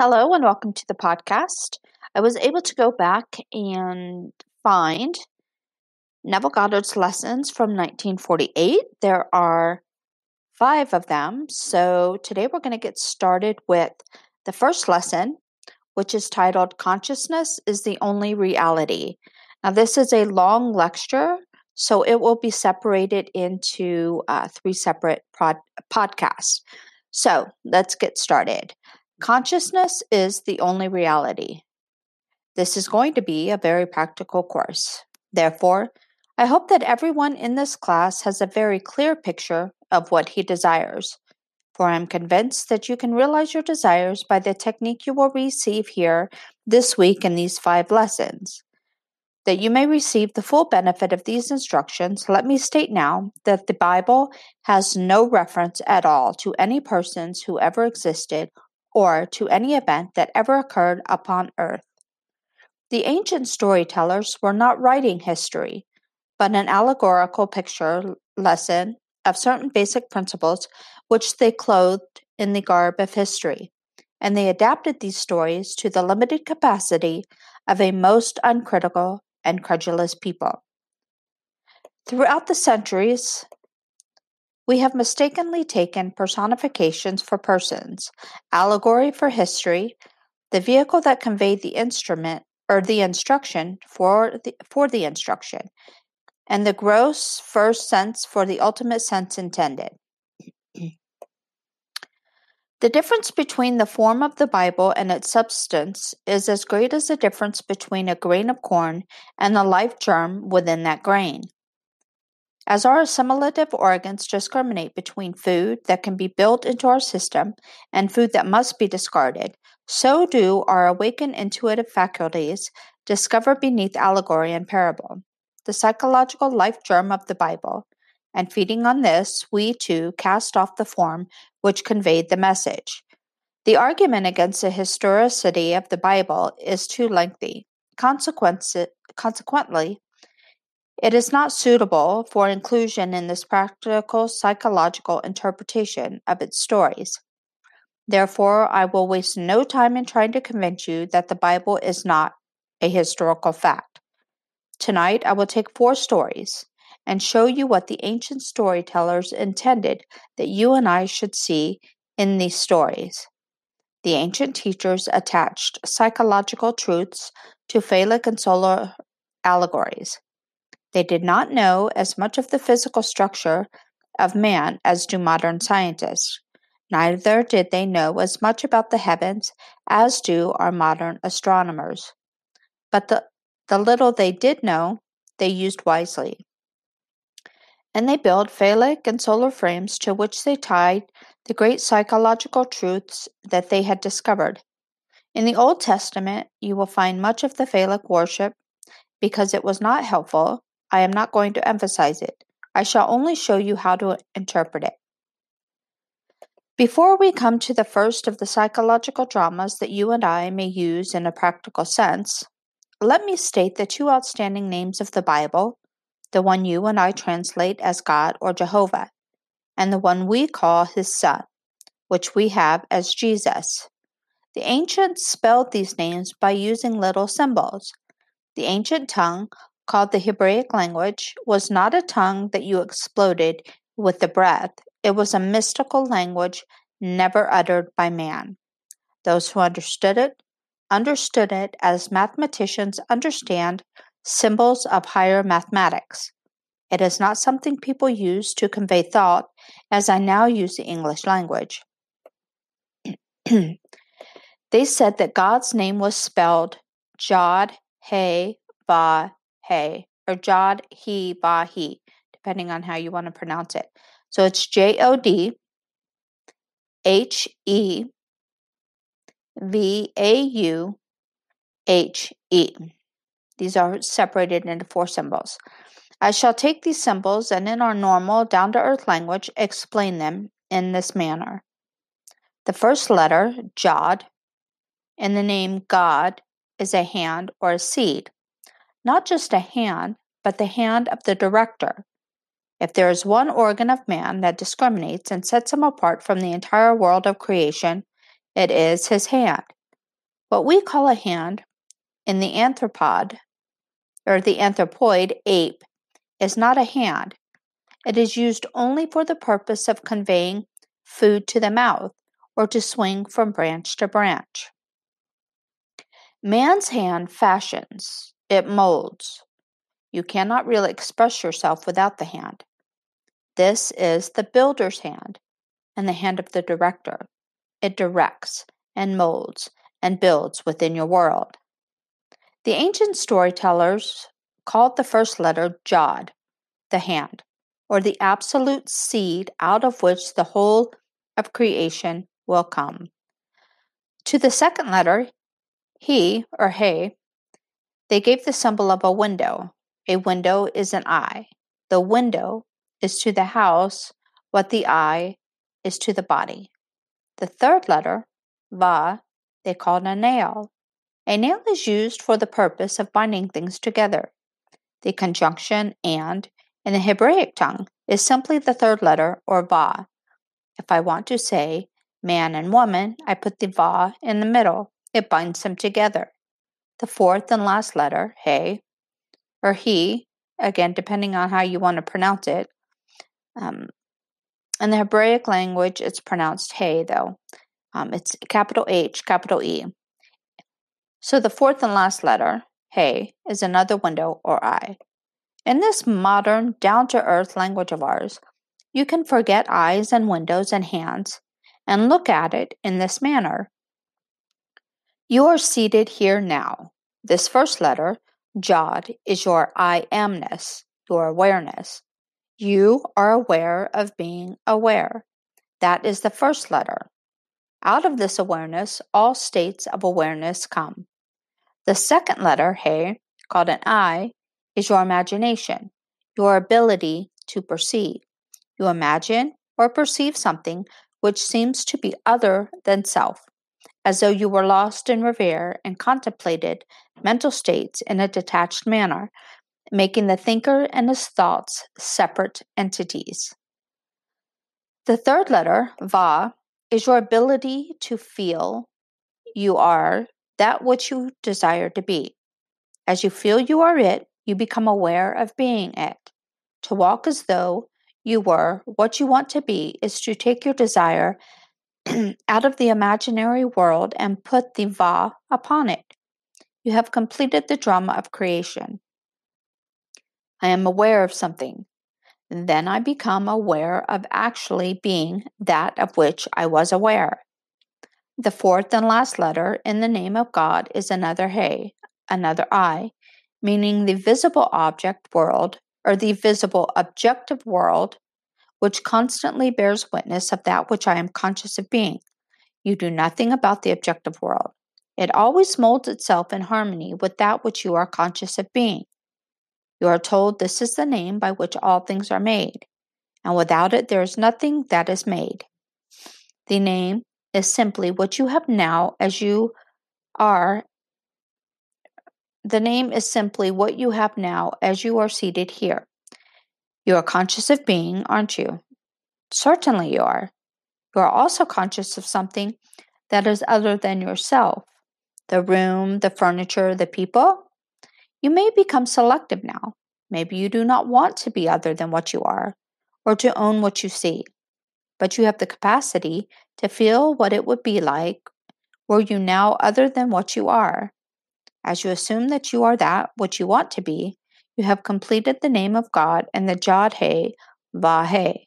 Hello and welcome to the podcast. I was able to go back and find Neville Goddard's lessons from 1948. There are five of them. So today we're going to get started with the first lesson, which is titled Consciousness is the Only Reality. Now, this is a long lecture, so it will be separated into uh, three separate pod- podcasts. So let's get started. Consciousness is the only reality. This is going to be a very practical course. Therefore, I hope that everyone in this class has a very clear picture of what he desires, for I am convinced that you can realize your desires by the technique you will receive here this week in these five lessons. That you may receive the full benefit of these instructions, let me state now that the Bible has no reference at all to any persons who ever existed or to any event that ever occurred upon earth. The ancient storytellers were not writing history, but an allegorical picture lesson of certain basic principles which they clothed in the garb of history, and they adapted these stories to the limited capacity of a most uncritical and credulous people. Throughout the centuries, we have mistakenly taken personifications for persons, allegory for history, the vehicle that conveyed the instrument or the instruction for the, for the instruction, and the gross first sense for the ultimate sense intended. the difference between the form of the Bible and its substance is as great as the difference between a grain of corn and the life germ within that grain. As our assimilative organs discriminate between food that can be built into our system and food that must be discarded, so do our awakened intuitive faculties discover beneath allegory and parable the psychological life germ of the Bible, and feeding on this, we too cast off the form which conveyed the message. The argument against the historicity of the Bible is too lengthy. Consequently, it is not suitable for inclusion in this practical psychological interpretation of its stories. Therefore, I will waste no time in trying to convince you that the Bible is not a historical fact. Tonight, I will take four stories and show you what the ancient storytellers intended that you and I should see in these stories. The ancient teachers attached psychological truths to phallic and solar allegories. They did not know as much of the physical structure of man as do modern scientists. Neither did they know as much about the heavens as do our modern astronomers. But the, the little they did know, they used wisely. And they built phallic and solar frames to which they tied the great psychological truths that they had discovered. In the Old Testament, you will find much of the phallic worship because it was not helpful I am not going to emphasize it. I shall only show you how to interpret it. Before we come to the first of the psychological dramas that you and I may use in a practical sense, let me state the two outstanding names of the Bible the one you and I translate as God or Jehovah, and the one we call His Son, which we have as Jesus. The ancients spelled these names by using little symbols. The ancient tongue called the Hebraic language, was not a tongue that you exploded with the breath. It was a mystical language never uttered by man. Those who understood it understood it as mathematicians understand symbols of higher mathematics. It is not something people use to convey thought as I now use the English language. they said that God's name was spelled Jod, He, Va, He or Jod He Ba He, depending on how you want to pronounce it. So it's J O D H E V A U H E. These are separated into four symbols. I shall take these symbols and in our normal, down to earth language explain them in this manner. The first letter, Jod, in the name God, is a hand or a seed not just a hand, but the hand of the director. If there is one organ of man that discriminates and sets him apart from the entire world of creation, it is his hand. What we call a hand in the anthropod or the anthropoid ape is not a hand. It is used only for the purpose of conveying food to the mouth or to swing from branch to branch. Man's hand fashions, it molds. You cannot really express yourself without the hand. This is the builder's hand and the hand of the director. It directs and molds and builds within your world. The ancient storytellers called the first letter Jod, the hand, or the absolute seed out of which the whole of creation will come. To the second letter, he or he, they gave the symbol of a window. A window is an eye. The window is to the house what the eye is to the body. The third letter, va, they called a nail. A nail is used for the purpose of binding things together. The conjunction and in the Hebraic tongue is simply the third letter or va. If I want to say man and woman, I put the va in the middle. It binds them together. The fourth and last letter, he, or he, again, depending on how you want to pronounce it. Um, in the Hebraic language, it's pronounced hey, though. Um, it's capital H, capital E. So the fourth and last letter, hey, is another window or eye. In this modern, down to earth language of ours, you can forget eyes and windows and hands and look at it in this manner. You are seated here now. This first letter, Jod, is your I amness, your awareness. You are aware of being aware. That is the first letter. Out of this awareness, all states of awareness come. The second letter, He, called an I, is your imagination, your ability to perceive. You imagine or perceive something which seems to be other than self, as though you were lost in reverie and contemplated mental states in a detached manner, making the thinker and his thoughts separate entities. The third letter, Va, is your ability to feel you are that which you desire to be. As you feel you are it, you become aware of being it. To walk as though you were what you want to be is to take your desire out of the imaginary world and put the va upon it. You have completed the drama of creation. I am aware of something. Then I become aware of actually being that of which I was aware. The fourth and last letter in the name of God is another He, another I, meaning the visible object world or the visible objective world, which constantly bears witness of that which I am conscious of being. You do nothing about the objective world. It always molds itself in harmony with that which you are conscious of being. You are told this is the name by which all things are made, and without it there is nothing that is made. The name is simply what you have now as you are the name is simply what you have now as you are seated here. You are conscious of being, aren't you? Certainly you are. You are also conscious of something that is other than yourself the room, the furniture, the people. You may become selective now. Maybe you do not want to be other than what you are or to own what you see, but you have the capacity to feel what it would be like were you now other than what you are as you assume that you are that which you want to be, you have completed the name of God and the Jod He Vahe.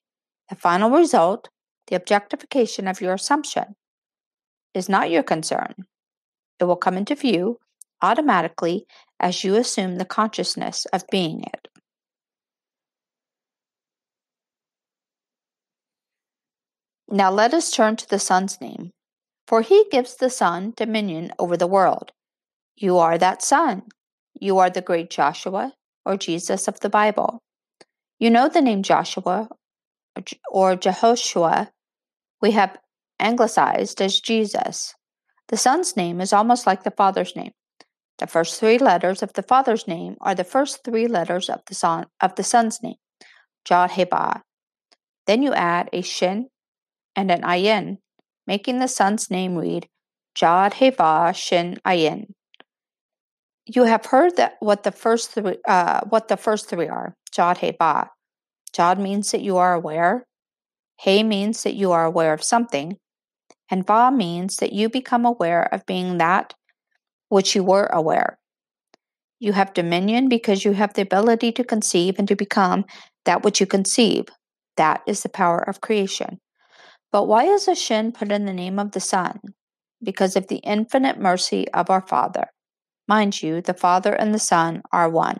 The final result, the objectification of your assumption, is not your concern. It will come into view automatically as you assume the consciousness of being it. Now let us turn to the Son's name, for he gives the Son dominion over the world. You are that son. You are the great Joshua or Jesus of the Bible. You know the name Joshua or Jehoshua. We have anglicized as Jesus. The son's name is almost like the father's name. The first three letters of the father's name are the first three letters of the son of the son's name, Jod Heba. Then you add a shin and an ayin, making the son's name read Jod Heva Shin Ayin. You have heard that what the first three, uh, what the first three are. Jod Heba. Jod means that you are aware. He means that you are aware of something, and Ba means that you become aware of being that which you were aware. You have dominion because you have the ability to conceive and to become that which you conceive. That is the power of creation. But why is a shin put in the name of the Son? Because of the infinite mercy of our Father. Mind you, the Father and the Son are one.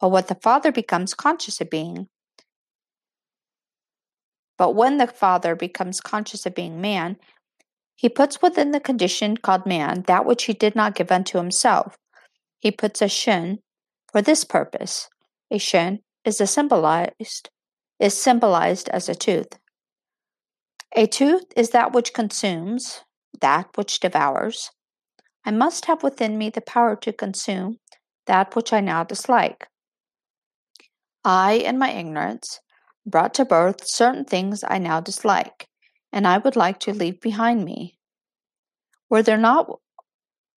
But what the Father becomes conscious of being, but when the Father becomes conscious of being man, he puts within the condition called man that which he did not give unto himself. He puts a shin for this purpose. A shin is a symbolized is symbolized as a tooth. A tooth is that which consumes, that which devours. I must have within me the power to consume that which I now dislike. I, in my ignorance, brought to birth certain things I now dislike, and I would like to leave behind me. Were there not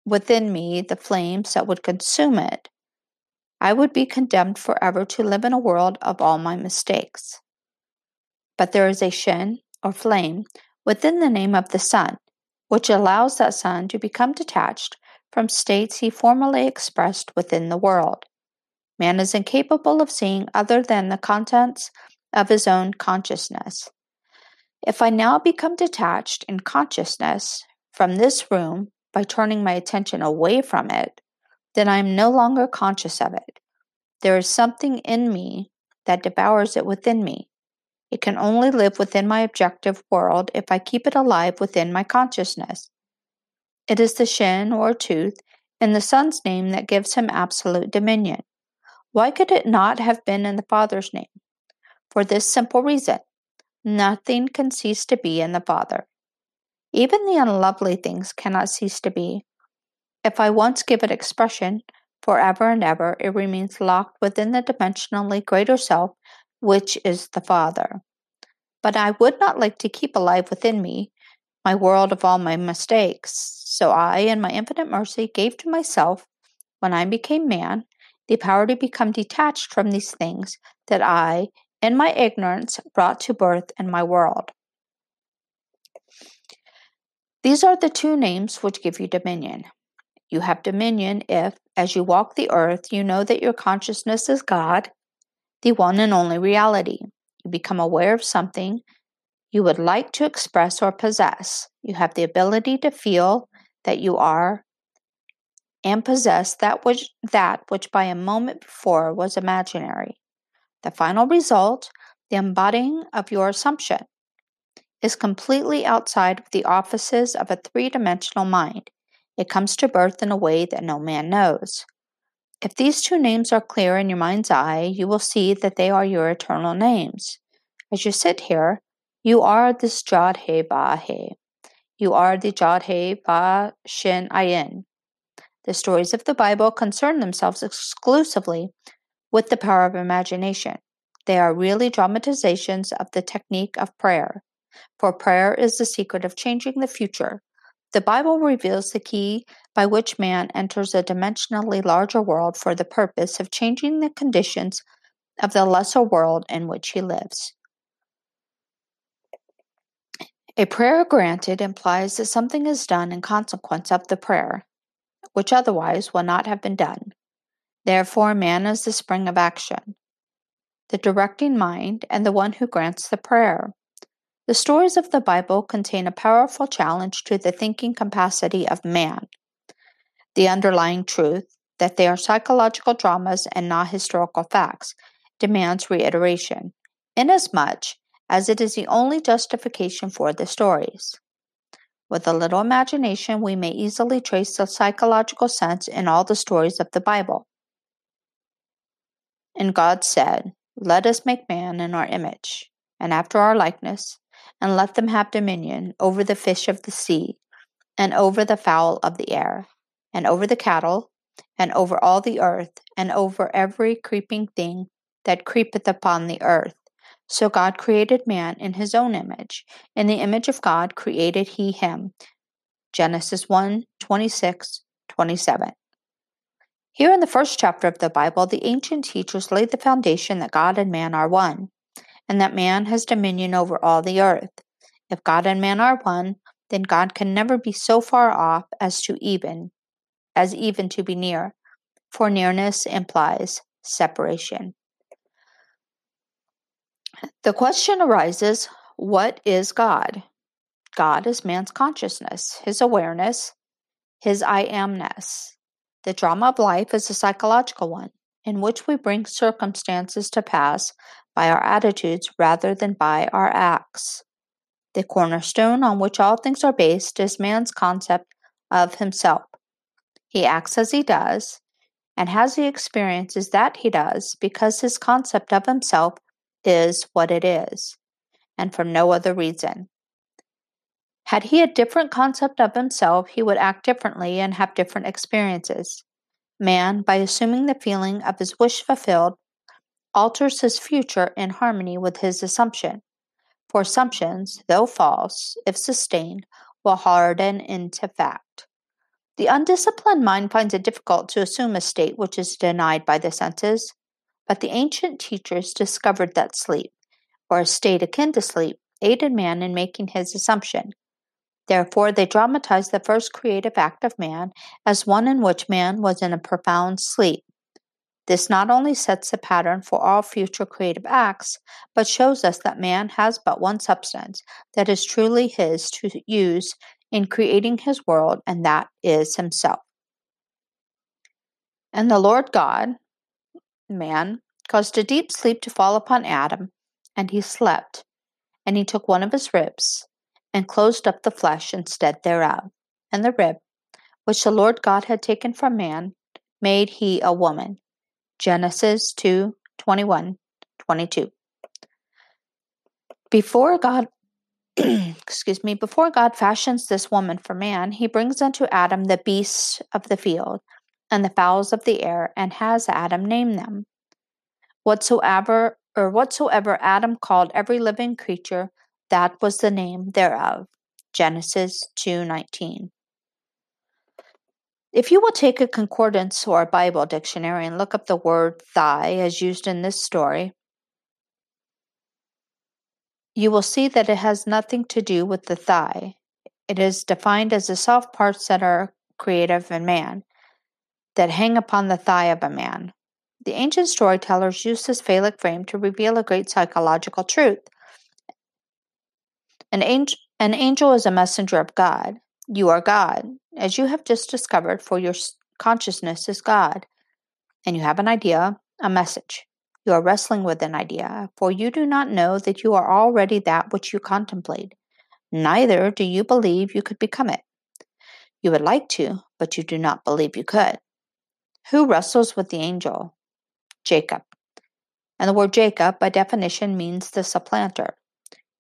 within me the flames that would consume it, I would be condemned forever to live in a world of all my mistakes. But there is a shin, or flame, within the name of the Son, which allows that Son to become detached from states he formerly expressed within the world. Man is incapable of seeing other than the contents of his own consciousness. If I now become detached in consciousness from this room by turning my attention away from it, then I am no longer conscious of it. There is something in me that devours it within me. It can only live within my objective world if I keep it alive within my consciousness. It is the shin or tooth in the Son's name that gives him absolute dominion. Why could it not have been in the Father's name? For this simple reason nothing can cease to be in the Father. Even the unlovely things cannot cease to be. If I once give it expression, forever and ever it remains locked within the dimensionally greater self, which is the Father. But I would not like to keep alive within me my world of all my mistakes. So I, in my infinite mercy, gave to myself, when I became man, the power to become detached from these things that I, in my ignorance, brought to birth in my world. These are the two names which give you dominion. You have dominion if, as you walk the earth, you know that your consciousness is God, the one and only reality. You become aware of something you would like to express or possess. You have the ability to feel that you are and possess that which that which by a moment before was imaginary. The final result, the embodying of your assumption, is completely outside of the offices of a three dimensional mind. It comes to birth in a way that no man knows. If these two names are clear in your mind's eye, you will see that they are your eternal names. As you sit here, you are this Jod He Ba He. You are the Jod He Ba Shin Ayin. The stories of the Bible concern themselves exclusively with the power of imagination. They are really dramatizations of the technique of prayer for prayer is the secret of changing the future. The Bible reveals the key by which man enters a dimensionally larger world for the purpose of changing the conditions of the lesser world in which he lives. A prayer granted implies that something is done in consequence of the prayer, which otherwise will not have been done. Therefore, man is the spring of action, the directing mind, and the one who grants the prayer. The stories of the Bible contain a powerful challenge to the thinking capacity of man. The underlying truth, that they are psychological dramas and not historical facts, demands reiteration, inasmuch as it is the only justification for the stories. With a little imagination, we may easily trace the psychological sense in all the stories of the Bible. And God said, Let us make man in our image, and after our likeness, and let them have dominion over the fish of the sea, and over the fowl of the air, and over the cattle, and over all the earth, and over every creeping thing that creepeth upon the earth. So God created man in his own image. In the image of God created he him. Genesis 1 26 27. Here in the first chapter of the Bible, the ancient teachers laid the foundation that God and man are one, and that man has dominion over all the earth. If God and man are one, then God can never be so far off as to even as even to be near, for nearness implies separation. The question arises, what is God? God is man's consciousness, his awareness, his I amness. The drama of life is a psychological one, in which we bring circumstances to pass by our attitudes rather than by our acts. The cornerstone on which all things are based is man's concept of himself. He acts as he does, and has the experiences that he does because his concept of himself is what it is, and for no other reason. Had he a different concept of himself, he would act differently and have different experiences. Man, by assuming the feeling of his wish fulfilled, alters his future in harmony with his assumption. For assumptions, though false, if sustained, will harden into fact. The undisciplined mind finds it difficult to assume a state which is denied by the senses, but the ancient teachers discovered that sleep, or a state akin to sleep, aided man in making his assumption. Therefore, they dramatized the first creative act of man as one in which man was in a profound sleep. This not only sets the pattern for all future creative acts, but shows us that man has but one substance that is truly his to use in creating his world, and that is himself. And the Lord God, man, caused a deep sleep to fall upon Adam, and he slept. And he took one of his ribs and closed up the flesh instead thereof. And the rib, which the Lord God had taken from man, made he a woman. Genesis 2 21 22. Before God excuse me, before God fashions this woman for man, he brings unto Adam the beasts of the field and the fowls of the air, and has Adam name them. Whatsoever or whatsoever Adam called every living creature, that was the name thereof. Genesis 2:19. If you will take a concordance or a Bible dictionary and look up the word thigh as used in this story, you will see that it has nothing to do with the thigh. It is defined as the soft parts that are creative in man, that hang upon the thigh of a man. The ancient storytellers used this phallic frame to reveal a great psychological truth. An angel, an angel is a messenger of God. You are God, as you have just discovered, for your consciousness is God. And you have an idea, a message. You are wrestling with an idea, for you do not know that you are already that which you contemplate. Neither do you believe you could become it. You would like to, but you do not believe you could. Who wrestles with the angel? Jacob. And the word Jacob, by definition, means the supplanter.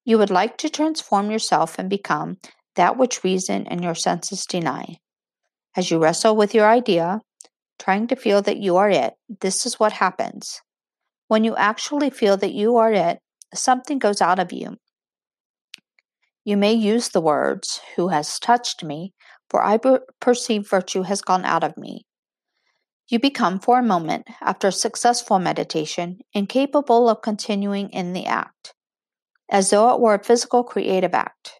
You would like to transform yourself and become that which reason and your senses deny. As you wrestle with your idea, trying to feel that you are it, this is what happens. When you actually feel that you are it, something goes out of you. You may use the words, Who has touched me? For I perceive virtue has gone out of me. You become, for a moment, after successful meditation, incapable of continuing in the act as though it were a physical creative act.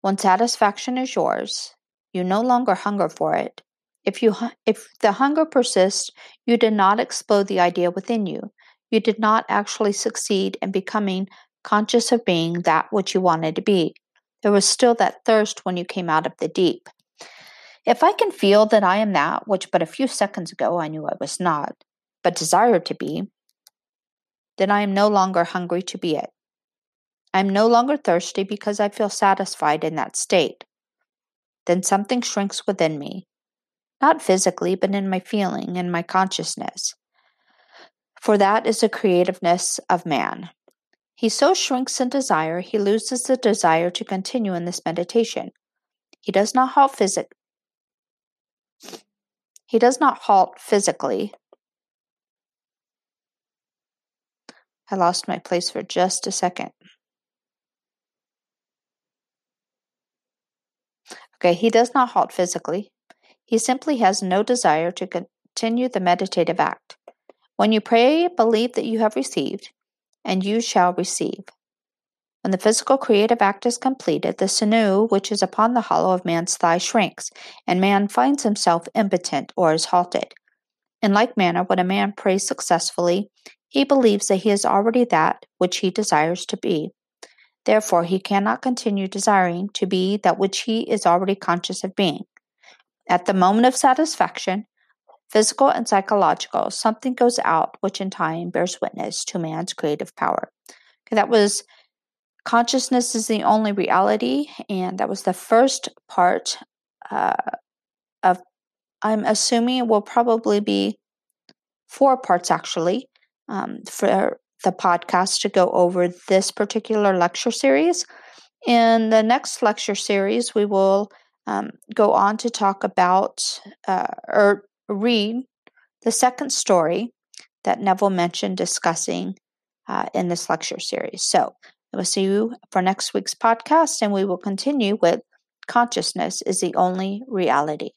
When satisfaction is yours, you no longer hunger for it. If you if the hunger persists, you did not explode the idea within you. You did not actually succeed in becoming conscious of being that which you wanted to be. There was still that thirst when you came out of the deep. If I can feel that I am that which but a few seconds ago I knew I was not, but desired to be, then I am no longer hungry to be it. I am no longer thirsty because I feel satisfied in that state. Then something shrinks within me, not physically, but in my feeling and my consciousness. For that is the creativeness of man. He so shrinks in desire, he loses the desire to continue in this meditation. He does not halt physic he does not halt physically, I lost my place for just a second. Okay, he does not halt physically. He simply has no desire to continue the meditative act. When you pray, believe that you have received, and you shall receive. When the physical creative act is completed, the sinew which is upon the hollow of man's thigh shrinks, and man finds himself impotent or is halted. In like manner, when a man prays successfully, he believes that he is already that which he desires to be. Therefore, he cannot continue desiring to be that which he is already conscious of being. At the moment of satisfaction, physical and psychological, something goes out which in time bears witness to man's creative power. Okay, that was consciousness is the only reality, and that was the first part uh, of. I'm assuming it will probably be four parts actually um, for the podcast to go over this particular lecture series. In the next lecture series, we will um, go on to talk about uh, or read the second story that Neville mentioned discussing uh, in this lecture series. So I will see you for next week's podcast, and we will continue with Consciousness is the Only Reality.